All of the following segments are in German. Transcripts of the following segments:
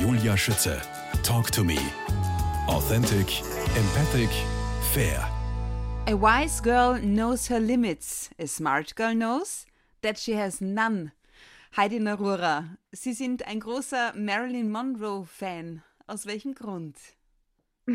Julia Schütze. Talk to me. Authentic, empathic, fair. A wise girl knows her limits. A smart girl knows that she has none. Heidi Narura, Sie sind ein großer Marilyn Monroe-Fan. Aus welchem Grund?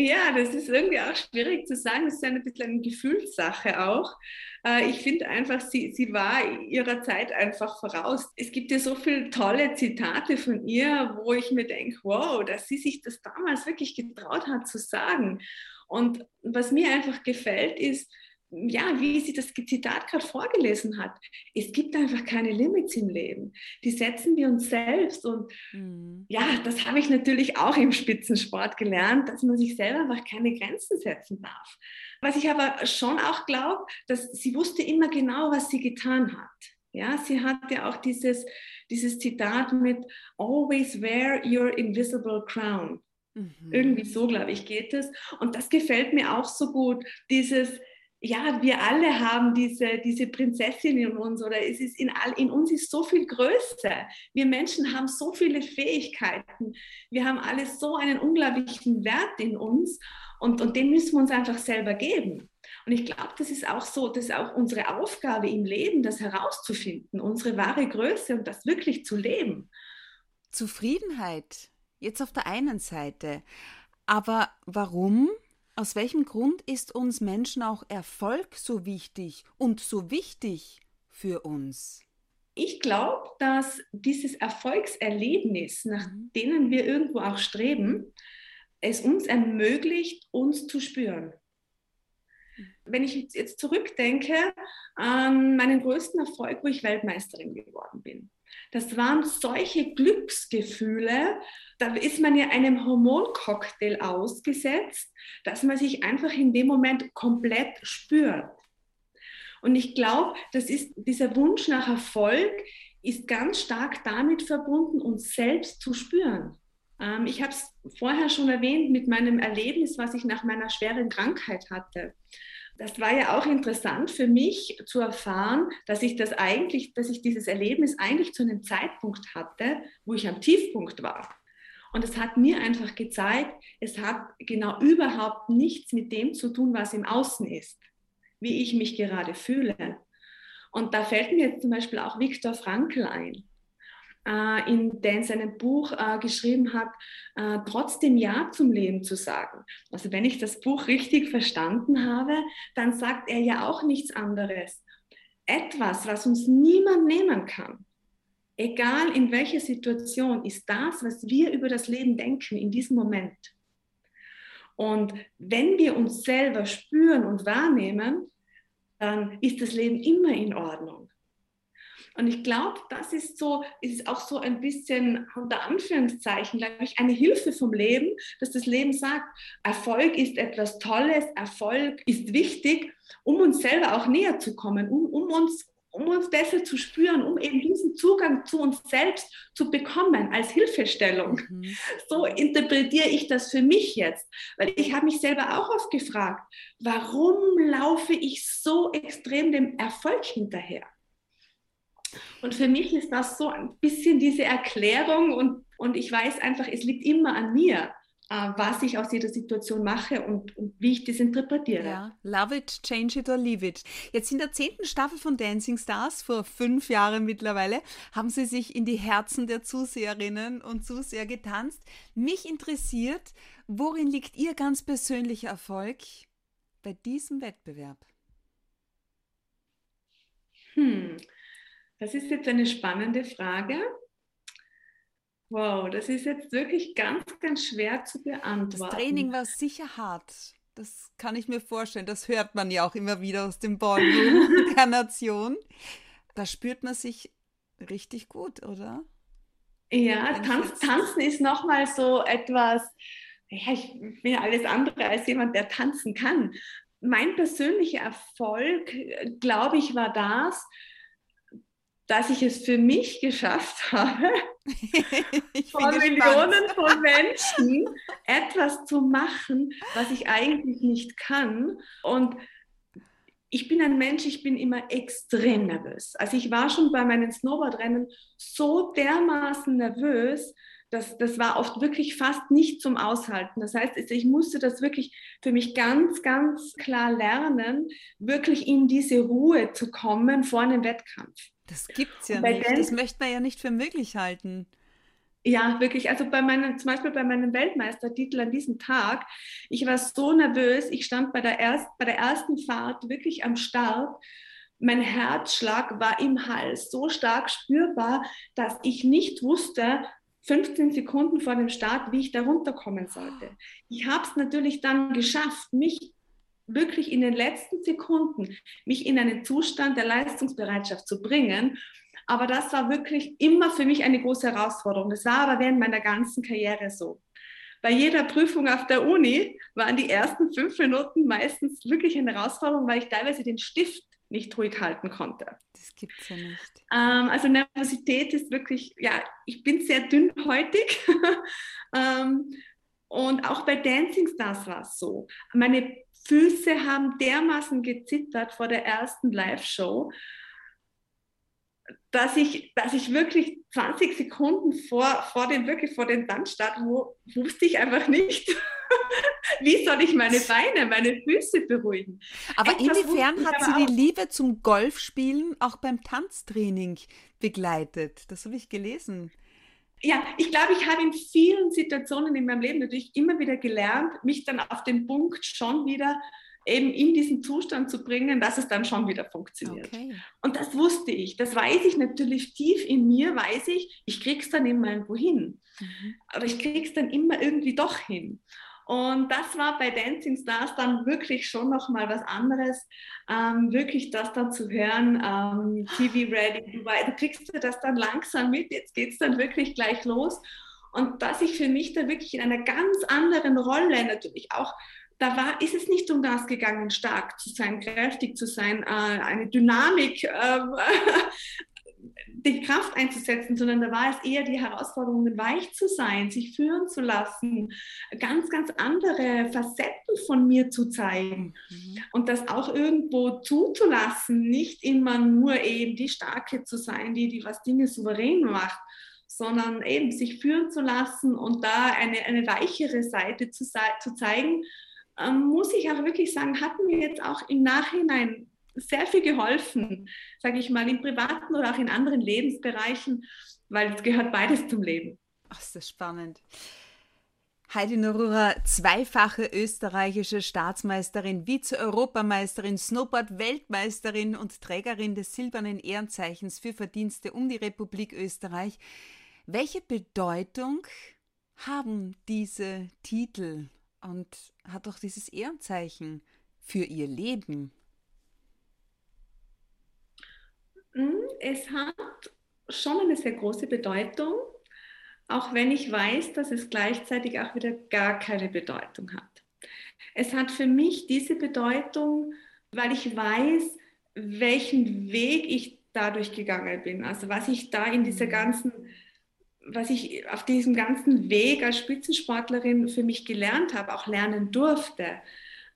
Ja, das ist irgendwie auch schwierig zu sagen. Das ist ein bisschen eine Gefühlssache auch. Äh, ich finde einfach, sie, sie war ihrer Zeit einfach voraus. Es gibt ja so viele tolle Zitate von ihr, wo ich mir denke, wow, dass sie sich das damals wirklich getraut hat zu sagen. Und was mir einfach gefällt, ist, ja, wie sie das Zitat gerade vorgelesen hat. Es gibt einfach keine Limits im Leben. Die setzen wir uns selbst. Und mhm. ja, das habe ich natürlich auch im Spitzensport gelernt, dass man sich selber einfach keine Grenzen setzen darf. Was ich aber schon auch glaube, dass sie wusste immer genau, was sie getan hat. Ja, sie hatte auch dieses, dieses Zitat mit Always wear your invisible crown. Mhm. Irgendwie so, glaube ich, geht es. Und das gefällt mir auch so gut. Dieses, ja, wir alle haben diese, diese Prinzessin in uns oder es ist in, all, in uns ist so viel Größe. Wir Menschen haben so viele Fähigkeiten. Wir haben alle so einen unglaublichen Wert in uns und, und den müssen wir uns einfach selber geben. Und ich glaube, das ist auch so, das ist auch unsere Aufgabe im Leben, das herauszufinden, unsere wahre Größe und das wirklich zu leben. Zufriedenheit, jetzt auf der einen Seite. Aber warum aus welchem Grund ist uns Menschen auch Erfolg so wichtig und so wichtig für uns? Ich glaube, dass dieses Erfolgserlebnis, nach mhm. denen wir irgendwo auch streben, es uns ermöglicht, uns zu spüren. Mhm. Wenn ich jetzt zurückdenke an meinen größten Erfolg, wo ich Weltmeisterin geworden bin. Das waren solche Glücksgefühle, da ist man ja einem Hormoncocktail ausgesetzt, dass man sich einfach in dem Moment komplett spürt. Und ich glaube, das ist dieser Wunsch nach Erfolg ist ganz stark damit verbunden, uns selbst zu spüren. Ähm, ich habe es vorher schon erwähnt mit meinem Erlebnis, was ich nach meiner schweren Krankheit hatte das war ja auch interessant für mich zu erfahren, dass ich das eigentlich, dass ich dieses Erlebnis eigentlich zu einem Zeitpunkt hatte, wo ich am Tiefpunkt war. Und es hat mir einfach gezeigt, es hat genau überhaupt nichts mit dem zu tun, was im Außen ist, wie ich mich gerade fühle. Und da fällt mir jetzt zum Beispiel auch Viktor Frankl ein in, der in seinem Buch äh, geschrieben hat, äh, trotzdem Ja zum Leben zu sagen. Also wenn ich das Buch richtig verstanden habe, dann sagt er ja auch nichts anderes. Etwas, was uns niemand nehmen kann, egal in welcher Situation, ist das, was wir über das Leben denken in diesem Moment. Und wenn wir uns selber spüren und wahrnehmen, dann ist das Leben immer in Ordnung. Und ich glaube, das ist so, ist auch so ein bisschen unter Anführungszeichen, glaube ich, eine Hilfe vom Leben, dass das Leben sagt, Erfolg ist etwas Tolles, Erfolg ist wichtig, um uns selber auch näher zu kommen, um, um uns um uns besser zu spüren, um eben diesen Zugang zu uns selbst zu bekommen als Hilfestellung. Mhm. So interpretiere ich das für mich jetzt, weil ich habe mich selber auch oft gefragt, warum laufe ich so extrem dem Erfolg hinterher? Und für mich ist das so ein bisschen diese Erklärung und, und ich weiß einfach, es liegt immer an mir, äh, was ich aus jeder Situation mache und, und, wie ich das interpretiere. Ja, love it, change it or leave it. Jetzt in der zehnten Staffel von Dancing Stars, vor fünf Jahren mittlerweile, haben Sie sich in die Herzen der Zuseherinnen und Zuseher getanzt. Mich interessiert, worin liegt Ihr ganz persönlicher Erfolg bei diesem Wettbewerb? Hm. Das ist jetzt eine spannende Frage. Wow, das ist jetzt wirklich ganz, ganz schwer zu beantworten. Das Training war sicher hart. Das kann ich mir vorstellen. Das hört man ja auch immer wieder aus dem Ballroom der Nation. Da spürt man sich richtig gut, oder? Ja, Tanz, Tanzen ist nochmal so etwas, ja, ich bin alles andere als jemand, der tanzen kann. Mein persönlicher Erfolg, glaube ich, war das, dass ich es für mich geschafft habe, vor Millionen von Menschen etwas zu machen, was ich eigentlich nicht kann. Und ich bin ein Mensch, ich bin immer extrem nervös. Also ich war schon bei meinen Snowboardrennen so dermaßen nervös, das, das war oft wirklich fast nicht zum Aushalten. Das heißt, ich musste das wirklich für mich ganz, ganz klar lernen, wirklich in diese Ruhe zu kommen vor einem Wettkampf. Das gibt's ja nicht. das möchte man ja nicht für möglich halten. Ja, wirklich. Also bei meinem, zum Beispiel bei meinem Weltmeistertitel an diesem Tag, ich war so nervös. Ich stand bei der, erst, bei der ersten Fahrt wirklich am Start. Mein Herzschlag war im Hals so stark spürbar, dass ich nicht wusste, 15 Sekunden vor dem Start, wie ich da runterkommen sollte. Ich habe es natürlich dann geschafft, mich wirklich in den letzten Sekunden, mich in einen Zustand der Leistungsbereitschaft zu bringen. Aber das war wirklich immer für mich eine große Herausforderung. Das war aber während meiner ganzen Karriere so. Bei jeder Prüfung auf der Uni waren die ersten fünf Minuten meistens wirklich eine Herausforderung, weil ich teilweise den Stift nicht ruhig halten konnte. Das gibt es ja nicht. Ähm, also Nervosität ist wirklich, ja, ich bin sehr dünnhäutig. ähm, und auch bei Dancing Stars war es so. Meine Füße haben dermaßen gezittert vor der ersten Live-Show, dass ich, dass ich wirklich 20 Sekunden vor, vor dem, wirklich vor dem Tanzstart, wo wusste ich einfach nicht, wie soll ich meine Beine, meine Füße beruhigen. Aber Etwas inwiefern hat sie die Liebe zum Golfspielen auch beim Tanztraining begleitet? Das habe ich gelesen. Ja, ich glaube, ich habe in vielen Situationen in meinem Leben natürlich immer wieder gelernt, mich dann auf den Punkt schon wieder eben in diesen Zustand zu bringen, dass es dann schon wieder funktioniert. Okay. Und das wusste ich, das weiß ich natürlich tief in mir, weiß ich, ich krieg's dann immer irgendwo hin. Mhm. Aber ich krieg's dann immer irgendwie doch hin. Und das war bei Dancing Stars dann wirklich schon nochmal was anderes, ähm, wirklich das dann zu hören, ähm, TV Ready, du, du kriegst du das dann langsam mit, jetzt geht es dann wirklich gleich los. Und dass ich für mich da wirklich in einer ganz anderen Rolle natürlich auch da war, ist es nicht um das gegangen, stark zu sein, kräftig zu sein, äh, eine Dynamik, äh, die Kraft einzusetzen, sondern da war es eher die Herausforderung, weich zu sein, sich führen zu lassen, ganz, ganz andere Facetten von mir zu zeigen mhm. und das auch irgendwo zuzulassen, nicht immer nur eben die Starke zu sein, die, die was Dinge souverän macht, sondern eben sich führen zu lassen und da eine, eine weichere Seite zu, zu zeigen, ähm, muss ich auch wirklich sagen, hat mir jetzt auch im Nachhinein sehr viel geholfen, sage ich mal, im privaten oder auch in anderen Lebensbereichen, weil es gehört beides zum Leben. Ach, ist das spannend. Heidi Norura, zweifache österreichische Staatsmeisterin, Vize-Europameisterin, Snowboard-Weltmeisterin und Trägerin des silbernen Ehrenzeichens für Verdienste um die Republik Österreich. Welche Bedeutung haben diese Titel und hat auch dieses Ehrenzeichen für ihr Leben? Hm, es hat schon eine sehr große Bedeutung, auch wenn ich weiß, dass es gleichzeitig auch wieder gar keine Bedeutung hat. Es hat für mich diese Bedeutung, weil ich weiß, welchen Weg ich dadurch gegangen bin. Also was ich da in dieser mhm. ganzen, was ich auf diesem ganzen Weg als Spitzensportlerin für mich gelernt habe, auch lernen durfte.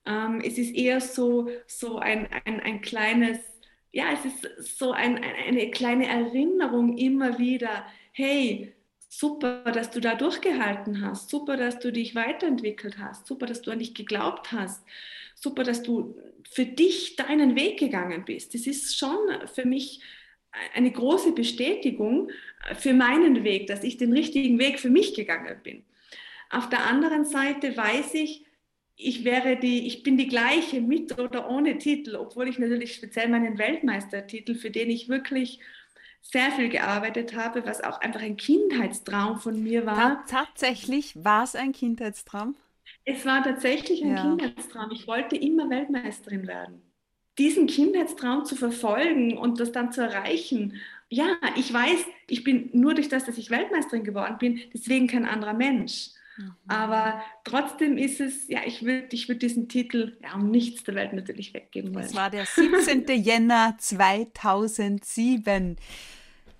Ähm, es ist eher so, so ein, ein, ein kleines ja, es ist so ein, eine kleine Erinnerung immer wieder, hey, super, dass du da durchgehalten hast, super, dass du dich weiterentwickelt hast, super, dass du an dich geglaubt hast, super, dass du für dich deinen Weg gegangen bist. Das ist schon für mich eine große Bestätigung für meinen Weg, dass ich den richtigen Weg für mich gegangen bin. Auf der anderen Seite weiß ich, ich wäre die, ich bin die gleiche mit oder ohne Titel, obwohl ich natürlich speziell meinen Weltmeistertitel, für den ich wirklich sehr viel gearbeitet habe, was auch einfach ein Kindheitstraum von mir war. tatsächlich war es ein Kindheitstraum? Es war tatsächlich ein ja. Kindheitstraum. Ich wollte immer Weltmeisterin werden. Diesen Kindheitstraum zu verfolgen und das dann zu erreichen. Ja, ich weiß, ich bin nur durch das, dass ich Weltmeisterin geworden bin, deswegen kein anderer Mensch. Mhm. Aber trotzdem ist es, ja, ich würde ich würd diesen Titel ja, um nichts der Welt natürlich weggeben wollen. Das war der 17. Jänner 2007.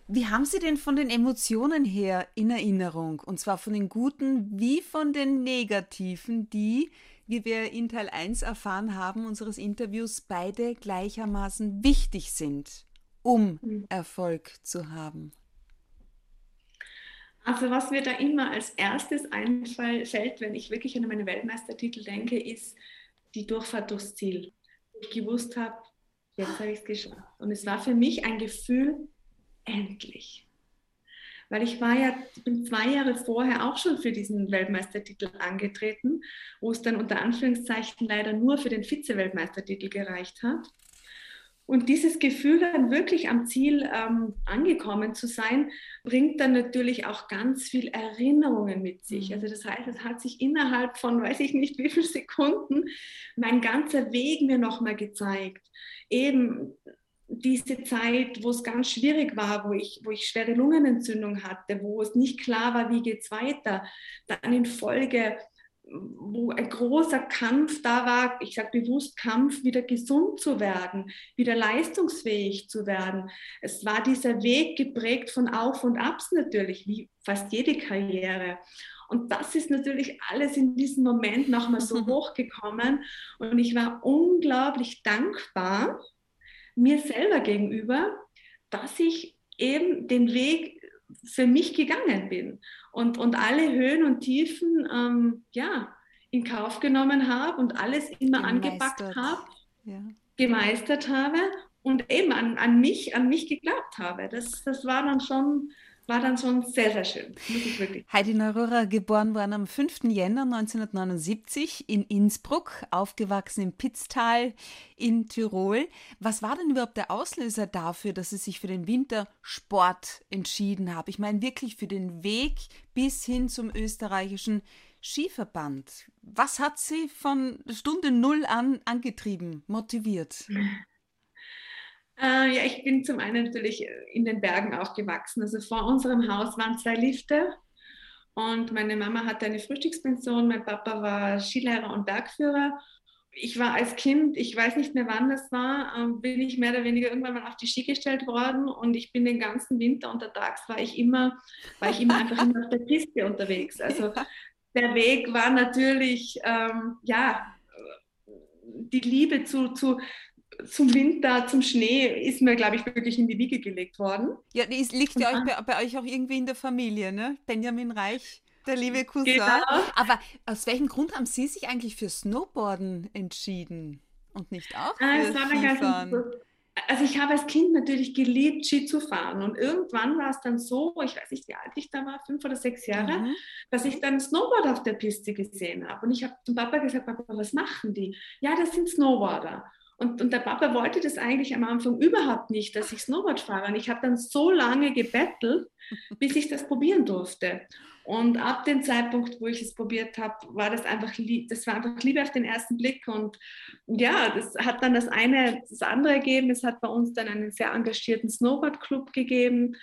Wie haben Sie denn von den Emotionen her in Erinnerung? Und zwar von den guten wie von den negativen, die, wie wir in Teil 1 erfahren haben, unseres Interviews, beide gleichermaßen wichtig sind, um mhm. Erfolg zu haben? Also was mir da immer als erstes einfällt, wenn ich wirklich an meine Weltmeistertitel denke, ist die Durchfahrt durchs Ziel. Ich gewusst habe, jetzt habe ich es geschafft. Und es war für mich ein Gefühl, endlich. Weil ich war ja, bin zwei Jahre vorher auch schon für diesen Weltmeistertitel angetreten, wo es dann unter Anführungszeichen leider nur für den Vize-Weltmeistertitel gereicht hat. Und dieses Gefühl, dann wirklich am Ziel ähm, angekommen zu sein, bringt dann natürlich auch ganz viel Erinnerungen mit sich. Mhm. Also das heißt, es hat sich innerhalb von, weiß ich nicht wie viele Sekunden, mein ganzer Weg mir nochmal gezeigt. Eben diese Zeit, wo es ganz schwierig war, wo ich, wo ich schwere Lungenentzündung hatte, wo es nicht klar war, wie geht es weiter, dann in Folge wo ein großer Kampf da war, ich sage bewusst Kampf, wieder gesund zu werden, wieder leistungsfähig zu werden. Es war dieser Weg geprägt von Auf und Abs natürlich, wie fast jede Karriere. Und das ist natürlich alles in diesem Moment nochmal so hochgekommen. Und ich war unglaublich dankbar mir selber gegenüber, dass ich eben den Weg für mich gegangen bin und, und alle Höhen und Tiefen ähm, ja, in Kauf genommen habe und alles immer angepackt habe, ja. gemeistert habe und eben an, an, mich, an mich geglaubt habe. Das, das war dann schon war dann schon sehr, sehr schön. Heidi Neurora, geboren worden am 5. Jänner 1979 in Innsbruck, aufgewachsen im Pitztal in Tirol. Was war denn überhaupt der Auslöser dafür, dass Sie sich für den Wintersport entschieden haben? Ich meine wirklich für den Weg bis hin zum österreichischen Skiverband. Was hat Sie von Stunde Null an angetrieben, motiviert? Äh, ja, ich bin zum einen natürlich in den Bergen aufgewachsen. Also vor unserem Haus waren zwei Lifte und meine Mama hatte eine Frühstückspension, mein Papa war Skilehrer und Bergführer. Ich war als Kind, ich weiß nicht mehr wann das war, äh, bin ich mehr oder weniger irgendwann mal auf die Ski gestellt worden und ich bin den ganzen Winter untertags war ich immer, war ich immer einfach immer auf der Piste unterwegs. Also der Weg war natürlich, ähm, ja, die Liebe zu, zu, zum Winter, zum Schnee ist mir, glaube ich, wirklich in die Wiege gelegt worden. Ja, ist, liegt ja euch, bei, bei, euch auch irgendwie in der Familie, ne? Benjamin Reich, der liebe Cousin. Genau. Aber aus welchem Grund haben Sie sich eigentlich für Snowboarden entschieden und nicht auch ah, für ah, Skifahren? also ich habe als Kind natürlich geliebt, Ski zu fahren. Und irgendwann war es dann so, ich weiß nicht, wie alt ich da war, fünf oder sechs Jahre, mhm. dass ich dann Snowboard auf der Piste gesehen habe. Und ich habe zum Papa gesagt, Papa, was machen die? Ja, das sind Snowboarder. Und, und der Papa wollte das eigentlich am Anfang überhaupt nicht, dass ich Snowboard fahre. Und ich habe dann so lange gebettelt, bis ich das probieren durfte. Und ab dem Zeitpunkt, wo ich es probiert habe, war das einfach, das war einfach Liebe auf den ersten Blick. Und ja, das hat dann das eine, das andere gegeben. Es hat bei uns dann einen sehr engagierten Snowboard-Club gegeben,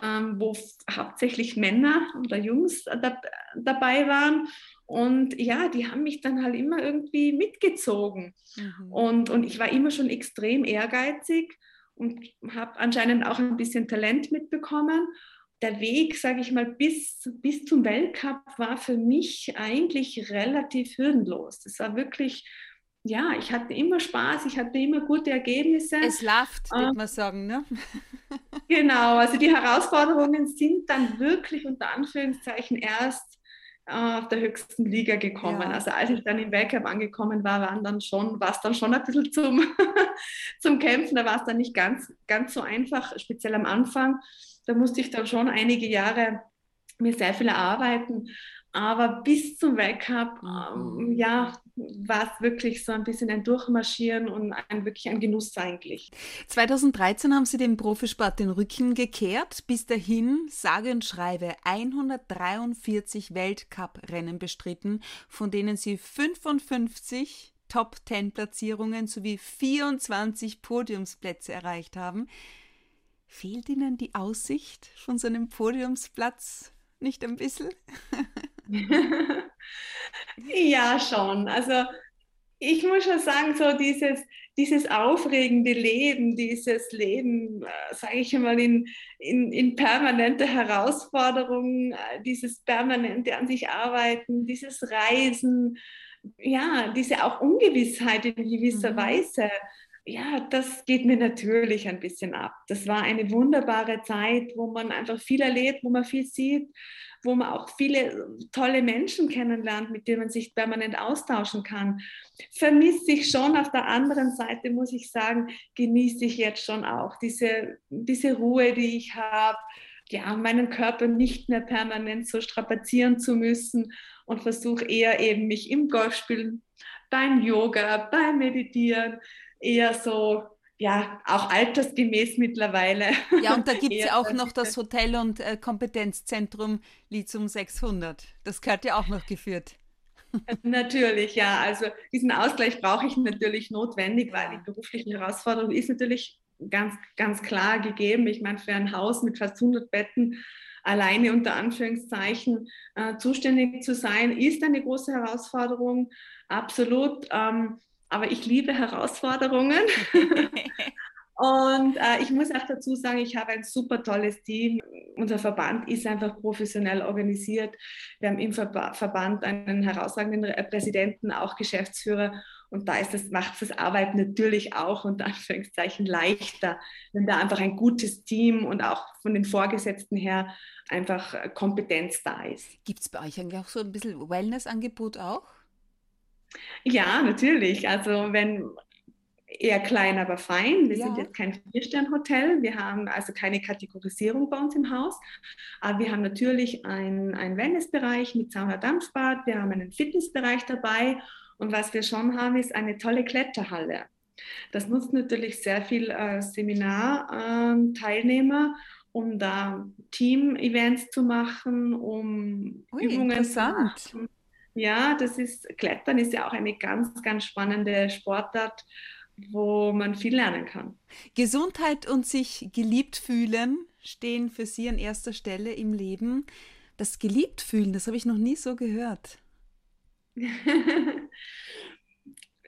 ähm, wo hauptsächlich Männer oder Jungs da, dabei waren. Und ja, die haben mich dann halt immer irgendwie mitgezogen. Mhm. Und, und ich war immer schon extrem ehrgeizig und habe anscheinend auch ein bisschen Talent mitbekommen. Der Weg, sage ich mal, bis, bis zum Weltcup war für mich eigentlich relativ hürdenlos. Das war wirklich, ja, ich hatte immer Spaß, ich hatte immer gute Ergebnisse. Es läuft, würde man sagen, ne? genau, also die Herausforderungen sind dann wirklich unter Anführungszeichen erst auf der höchsten Liga gekommen. Ja. Also als ich dann im Weltcup angekommen war, waren dann schon, war es dann schon ein bisschen zum, zum Kämpfen. Da war es dann nicht ganz, ganz so einfach, speziell am Anfang. Da musste ich dann schon einige Jahre mir sehr viel erarbeiten. Aber bis zum Weltcup, mhm. ähm, ja, war es wirklich so ein bisschen ein Durchmarschieren und ein, wirklich ein Genuss eigentlich. 2013 haben Sie dem Profisport den Rücken gekehrt. Bis dahin, sage und schreibe, 143 Weltcup-Rennen bestritten, von denen Sie 55 Top-10-Platzierungen sowie 24 Podiumsplätze erreicht haben. Fehlt Ihnen die Aussicht von so einem Podiumsplatz nicht ein bisschen? ja, schon. Also ich muss schon sagen, so dieses, dieses aufregende Leben, dieses Leben, äh, sage ich mal, in, in, in permanente Herausforderungen, äh, dieses permanente an sich arbeiten, dieses Reisen, ja, diese auch Ungewissheit in gewisser mhm. Weise, ja, das geht mir natürlich ein bisschen ab. Das war eine wunderbare Zeit, wo man einfach viel erlebt, wo man viel sieht, wo man auch viele tolle Menschen kennenlernt, mit denen man sich permanent austauschen kann. Vermisse ich schon. Auf der anderen Seite muss ich sagen, genieße ich jetzt schon auch diese, diese Ruhe, die ich habe, ja, meinen Körper nicht mehr permanent so strapazieren zu müssen und versuche eher eben mich im Golfspielen, beim Yoga, beim Meditieren eher so ja, auch altersgemäß mittlerweile. Ja, und da gibt es ja auch noch das Hotel- und äh, Kompetenzzentrum Lithium 600. Das gehört ja auch noch geführt. Natürlich, ja. Also diesen Ausgleich brauche ich natürlich notwendig, weil die berufliche Herausforderung ist natürlich ganz, ganz klar gegeben. Ich meine, für ein Haus mit fast 100 Betten alleine unter Anführungszeichen äh, zuständig zu sein, ist eine große Herausforderung. Absolut. Ähm, aber ich liebe Herausforderungen. Und äh, ich muss auch dazu sagen, ich habe ein super tolles Team. Unser Verband ist einfach professionell organisiert. Wir haben im Ver Verband einen herausragenden Präsidenten, auch Geschäftsführer. Und da ist das, macht das Arbeiten natürlich auch unter Anführungszeichen leichter, wenn da einfach ein gutes Team und auch von den Vorgesetzten her einfach Kompetenz da ist. Gibt es bei euch eigentlich auch so ein bisschen Wellness-Angebot auch? Ja, natürlich. Also wenn eher klein, aber fein. Wir ja. sind jetzt kein Vier-Stern-Hotel. Wir haben also keine Kategorisierung bei uns im Haus. Aber wir haben natürlich einen, einen Wellnessbereich mit Sauna Dampfbad. Wir haben einen Fitnessbereich dabei. Und was wir schon haben, ist eine tolle Kletterhalle. Das nutzt natürlich sehr viel äh, Seminarteilnehmer, äh, um da Team-Events zu machen, um Ui, Übungen zu machen ja, das ist, Klettern ist ja auch eine ganz, ganz spannende Sportart, wo man viel lernen kann. Gesundheit und sich geliebt fühlen stehen für Sie an erster Stelle im Leben. Das geliebt fühlen, das habe ich noch nie so gehört.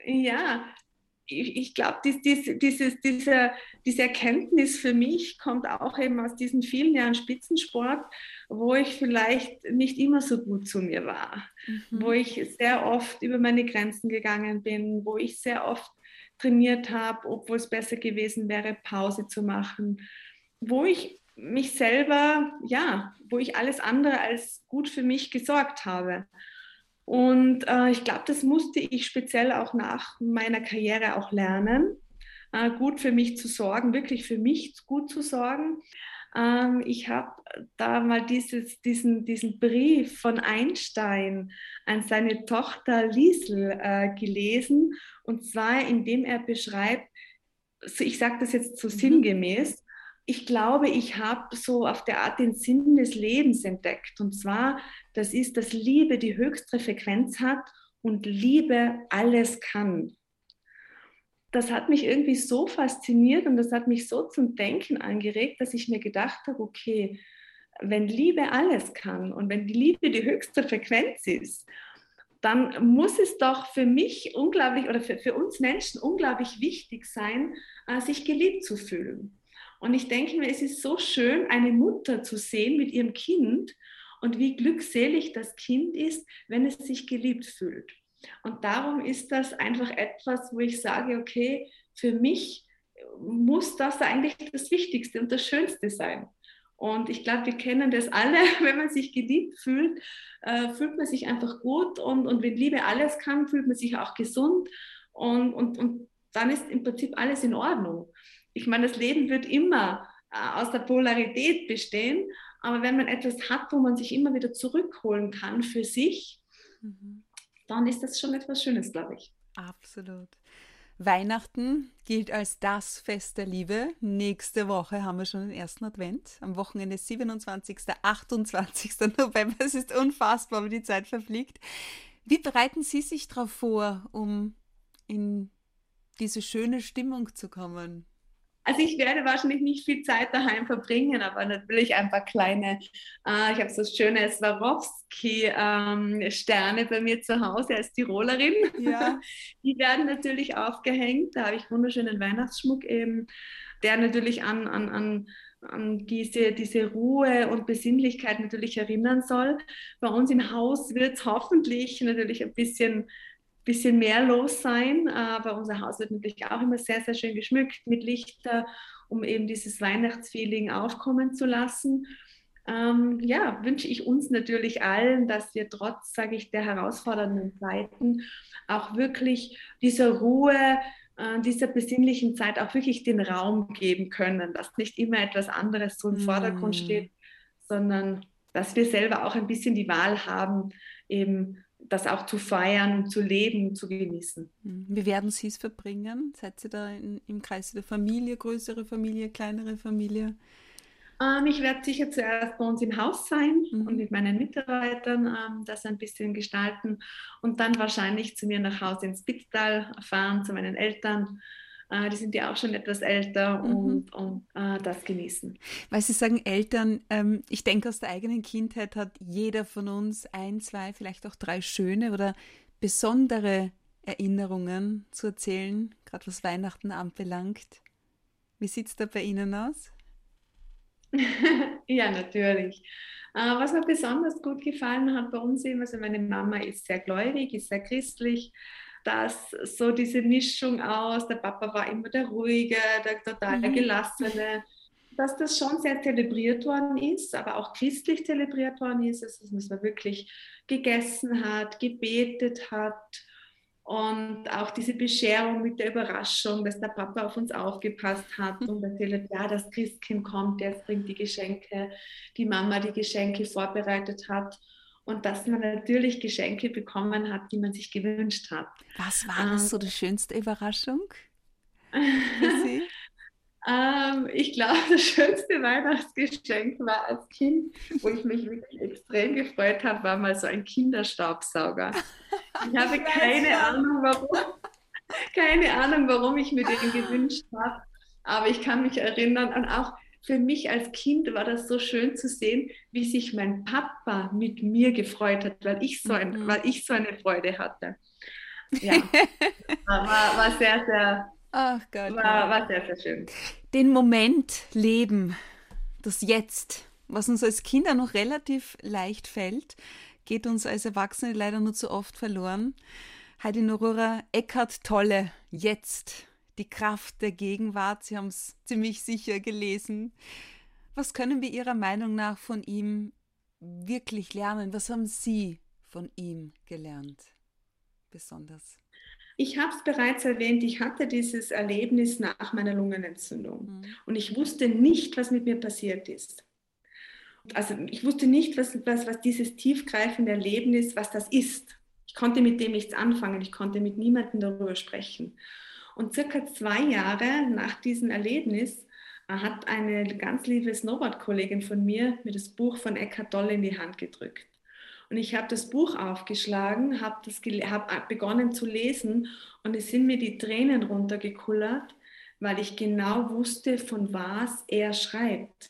ja, ich, ich glaube, dies, dies, dieses, diese, diese Erkenntnis für mich kommt auch eben aus diesen vielen Jahren Spitzensport, wo ich vielleicht nicht immer so gut zu mir war, mhm. wo ich sehr oft über meine Grenzen gegangen bin, wo ich sehr oft trainiert habe, obwohl es besser gewesen wäre, Pause zu machen, wo ich mich selber, ja, wo ich alles andere als gut für mich gesorgt habe. Und äh, ich glaube, das musste ich speziell auch nach meiner Karriere auch lernen, äh, gut für mich zu sorgen, wirklich für mich gut zu sorgen. Ähm, ich habe da mal dieses, diesen, diesen Brief von Einstein an seine Tochter Liesel äh, gelesen, und zwar indem er beschreibt, ich sage das jetzt so mhm. sinngemäß, ich glaube, ich habe so auf der Art den Sinn des Lebens entdeckt. Und zwar, das ist, dass Liebe die höchste Frequenz hat und Liebe alles kann das hat mich irgendwie so fasziniert und das hat mich so zum Denken angeregt, dass ich mir gedacht habe, okay, wenn Liebe alles kann und wenn die Liebe die höchste Frequenz ist, dann muss es doch für mich unglaublich oder für, für uns Menschen unglaublich wichtig sein, äh, sich geliebt zu fühlen. Und ich denke mir, es ist so schön, eine Mutter zu sehen mit ihrem Kind und wie glückselig das Kind ist, wenn es sich geliebt fühlt. Und darum ist das einfach etwas, wo ich sage, okay, für mich muss das eigentlich das Wichtigste und das Schönste sein. Und ich glaube, wir kennen das alle, wenn man sich geliebt fühlt, äh, fühlt man sich einfach gut und, und wenn Liebe alles kann, fühlt man sich auch gesund und, und, und dann ist im Prinzip alles in Ordnung. Ich meine, das Leben wird immer äh, aus der Polarität bestehen, aber wenn man etwas hat, wo man sich immer wieder zurückholen kann für sich, mhm dann ist das schon etwas Schönes, glaube ich. Absolut. Weihnachten gilt als das Fest der Liebe. Nächste Woche haben wir schon den ersten Advent. Am Wochenende 27., 28. November. Es ist unfassbar, wie die Zeit verfliegt. Wie bereiten Sie sich darauf vor, um in diese schöne Stimmung zu kommen? Also ich werde wahrscheinlich nicht viel Zeit daheim verbringen, aber natürlich ein paar kleine, äh, ich habe so schöne Swarovski-Sterne ähm, bei mir zu Hause als Tirolerin. Ja. Die werden natürlich aufgehängt. Da habe ich wunderschönen Weihnachtsschmuck eben, der natürlich an, an, an an diese, diese Ruhe und Besinnlichkeit natürlich erinnern soll. Bei uns im Haus wird es hoffentlich natürlich ein bisschen bisschen mehr los sein. Aber unser Haus wird natürlich auch immer sehr, sehr schön geschmückt mit Lichter, um eben dieses Weihnachtsfeeling aufkommen zu lassen. Ähm, ja, wünsche ich uns natürlich allen, dass wir trotz, sage ich, der herausfordernden Zeiten auch wirklich dieser Ruhe, äh, dieser besinnlichen Zeit auch wirklich den Raum geben können, dass nicht immer etwas anderes so im mm. Vordergrund steht, sondern dass wir selber auch ein bisschen die Wahl haben, eben das auch zu feiern und zu leben, zu genießen. Mhm. Wie werden Sie es verbringen? Seid ihr da in, im Kreis der Familie, größere Familie, kleinere Familie? Ähm, ich werde sicher zuerst bei uns im Haus sein mhm. und mit meinen Mitarbeitern ähm, das ein bisschen gestalten und dann wahrscheinlich zu mir nach Hause ins Spitztal fahren, zu meinen Eltern die sind ja auch schon etwas älter mhm. und, und äh, das genießen. Weil Sie sagen Eltern, ähm, ich denke aus der eigenen Kindheit hat jeder von uns ein, zwei, vielleicht auch drei schöne oder besondere Erinnerungen zu erzählen, gerade was Weihnachten anbelangt. Wie sieht es da bei Ihnen aus? ja, natürlich. Äh, was mir besonders gut gefallen hat bei uns eben, also meine Mama ist sehr gläubig, ist sehr christlich dass so diese Mischung aus, der Papa war immer der ruhige, der total mhm. gelassene, dass das schon sehr zelebriert worden ist, aber auch christlich zelebriert worden ist, also dass man wirklich gegessen hat, gebetet hat und auch diese Bescherung mit der Überraschung, dass der Papa auf uns aufgepasst hat und erzählt, ja, das Christkind kommt, der bringt die Geschenke, die Mama die Geschenke vorbereitet hat und dass man natürlich Geschenke bekommen hat, die man sich gewünscht hat. Was war das ähm, so die schönste Überraschung ähm, ich glaube, das schönste Weihnachtsgeschenk war als Kind, wo ich mich wirklich extrem gefreut habe, war mal so ein Kinderstaubsauger. Ich habe keine Ahnung, warum. Keine Ahnung, warum ich mir den gewünscht habe. Aber ich kann mich erinnern an auch für mich als Kind war das so schön zu sehen, wie sich mein Papa mit mir gefreut hat, weil ich so, ein, mhm. weil ich so eine Freude hatte. Ja, war, war sehr, sehr, Ach Gott, war, war sehr, sehr schön. Den Moment leben, das Jetzt, was uns als Kinder noch relativ leicht fällt, geht uns als Erwachsene leider nur zu oft verloren. Heidi Norura, Eckhart Tolle, jetzt die Kraft der Gegenwart. Sie haben es ziemlich sicher gelesen. Was können wir Ihrer Meinung nach von ihm wirklich lernen? Was haben Sie von ihm gelernt? Besonders. Ich habe es bereits erwähnt, ich hatte dieses Erlebnis nach meiner Lungenentzündung mhm. und ich wusste nicht, was mit mir passiert ist. Also ich wusste nicht, was, was, was dieses tiefgreifende Erlebnis, was das ist. Ich konnte mit dem nichts anfangen, ich konnte mit niemandem darüber sprechen. Und circa zwei Jahre nach diesem Erlebnis äh, hat eine ganz liebe Snowboard-Kollegin von mir mir das Buch von Eckhart Tolle in die Hand gedrückt. Und ich habe das Buch aufgeschlagen, habe hab begonnen zu lesen und es sind mir die Tränen runtergekullert, weil ich genau wusste, von was er schreibt.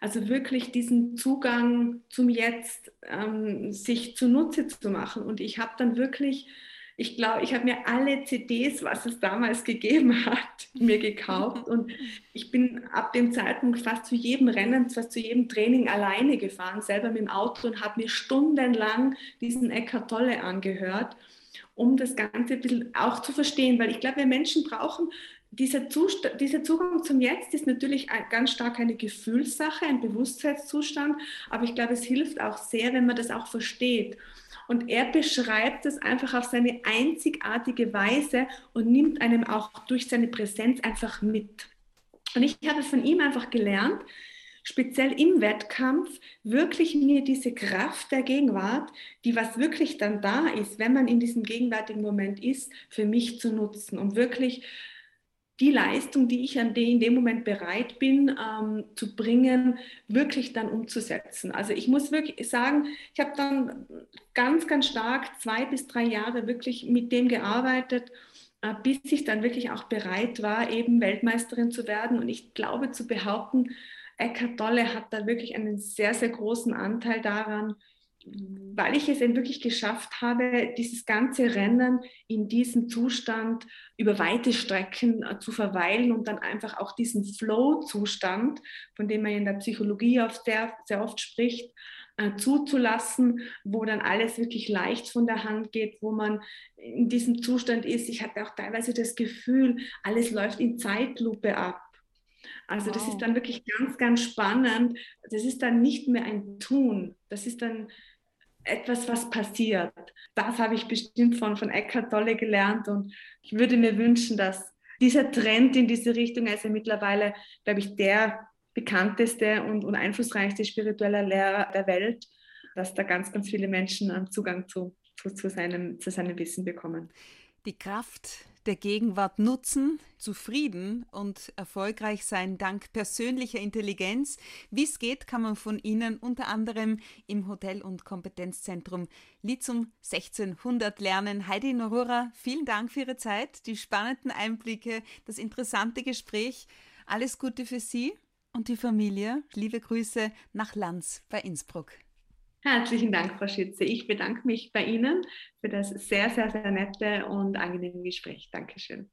Also wirklich diesen Zugang zum Jetzt ähm, sich zunutze zu machen. Und ich habe dann wirklich ich glaube, ich habe mir alle CDs, was es damals gegeben hat, mir gekauft und ich bin ab dem Zeitpunkt fast zu jedem Rennen, fast zu jedem Training alleine gefahren, selber mit dem Auto und habe mir stundenlang diesen Eckart Tolle angehört, um das Ganze ein bisschen auch zu verstehen, weil ich glaube, wir Menschen brauchen dieser, Zustand, dieser Zugang zum Jetzt ist natürlich ganz stark eine Gefühlssache, ein Bewusstseinszustand, aber ich glaube, es hilft auch sehr, wenn man das auch versteht. Und er beschreibt es einfach auf seine einzigartige Weise und nimmt einem auch durch seine Präsenz einfach mit. Und ich habe von ihm einfach gelernt, speziell im Wettkampf, wirklich mir diese Kraft der Gegenwart, die was wirklich dann da ist, wenn man in diesem gegenwärtigen Moment ist, für mich zu nutzen, um wirklich die Leistung, die ich an die in dem Moment bereit bin ähm, zu bringen, wirklich dann umzusetzen. Also ich muss wirklich sagen, ich habe dann ganz, ganz stark zwei bis drei Jahre wirklich mit dem gearbeitet, äh, bis ich dann wirklich auch bereit war, eben Weltmeisterin zu werden. Und ich glaube zu behaupten, Eckhart Tolle hat da wirklich einen sehr, sehr großen Anteil daran, weil ich es eben wirklich geschafft habe, dieses ganze Rennen in diesem Zustand über weite Strecken äh, zu verweilen und dann einfach auch diesen Flow-Zustand, von dem man in der Psychologie oft sehr, sehr oft spricht, äh, zuzulassen, wo dann alles wirklich leicht von der Hand geht, wo man in diesem Zustand ist. Ich hatte auch teilweise das Gefühl, alles läuft in Zeitlupe ab. Also wow. das ist dann wirklich ganz, ganz spannend. Das ist dann nicht mehr ein Tun, das ist dann etwas, was passiert. Das habe ich bestimmt von, von Eckhart Tolle gelernt und ich würde mir wünschen, dass dieser Trend in diese Richtung, also mittlerweile, glaube ich, der bekannteste und, und einflussreichste spirituelle Lehrer der Welt, dass da ganz, ganz viele Menschen Zugang zu, zu, zu, seinem, zu seinem Wissen bekommen. Die Kraft der Gegenwart nutzen, zufrieden und erfolgreich sein dank persönlicher Intelligenz. Wie es geht, kann man von Ihnen unter anderem im Hotel- und Kompetenzzentrum Lizum 1600 lernen. Heidi Norura, vielen Dank für Ihre Zeit, die spannenden Einblicke, das interessante Gespräch. Alles Gute für Sie und die Familie. Liebe Grüße nach Lanz bei Innsbruck. Herzlichen Dank, Frau Schütze. Ich bedanke mich bei Ihnen für das sehr, sehr, sehr nette und angenehme Gespräch. Dankeschön.